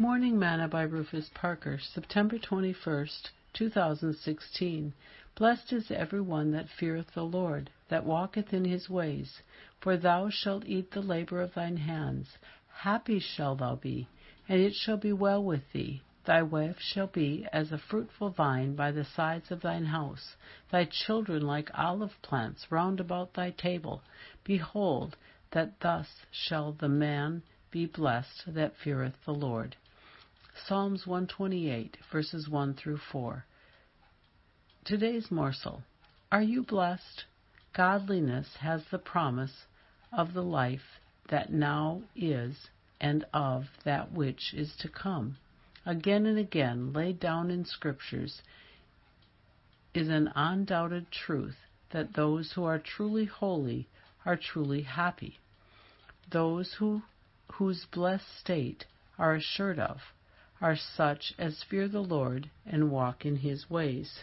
Morning Manna by Rufus Parker, September 21st, 2016. Blessed is every one that feareth the Lord, that walketh in his ways. For thou shalt eat the labor of thine hands. Happy shalt thou be, and it shall be well with thee. Thy wife shall be as a fruitful vine by the sides of thine house, thy children like olive plants round about thy table. Behold, that thus shall the man be blessed that feareth the Lord. Psalms 128, verses 1 through 4. Today's morsel. Are you blessed? Godliness has the promise of the life that now is and of that which is to come. Again and again laid down in scriptures is an undoubted truth that those who are truly holy are truly happy. Those who, whose blessed state are assured of are such as fear the Lord and walk in his ways.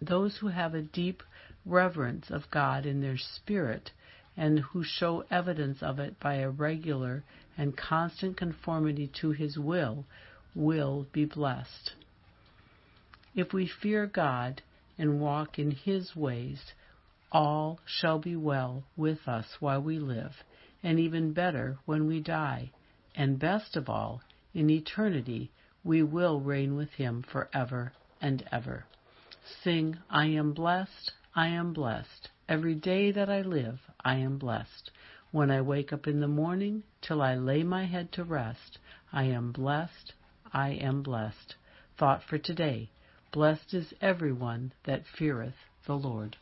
Those who have a deep reverence of God in their spirit and who show evidence of it by a regular and constant conformity to his will will be blessed. If we fear God and walk in his ways, all shall be well with us while we live, and even better when we die, and best of all, in eternity we will reign with him forever and ever. Sing, I am blessed, I am blessed. Every day that I live, I am blessed. When I wake up in the morning till I lay my head to rest, I am blessed, I am blessed. Thought for today. Blessed is every one that feareth the Lord.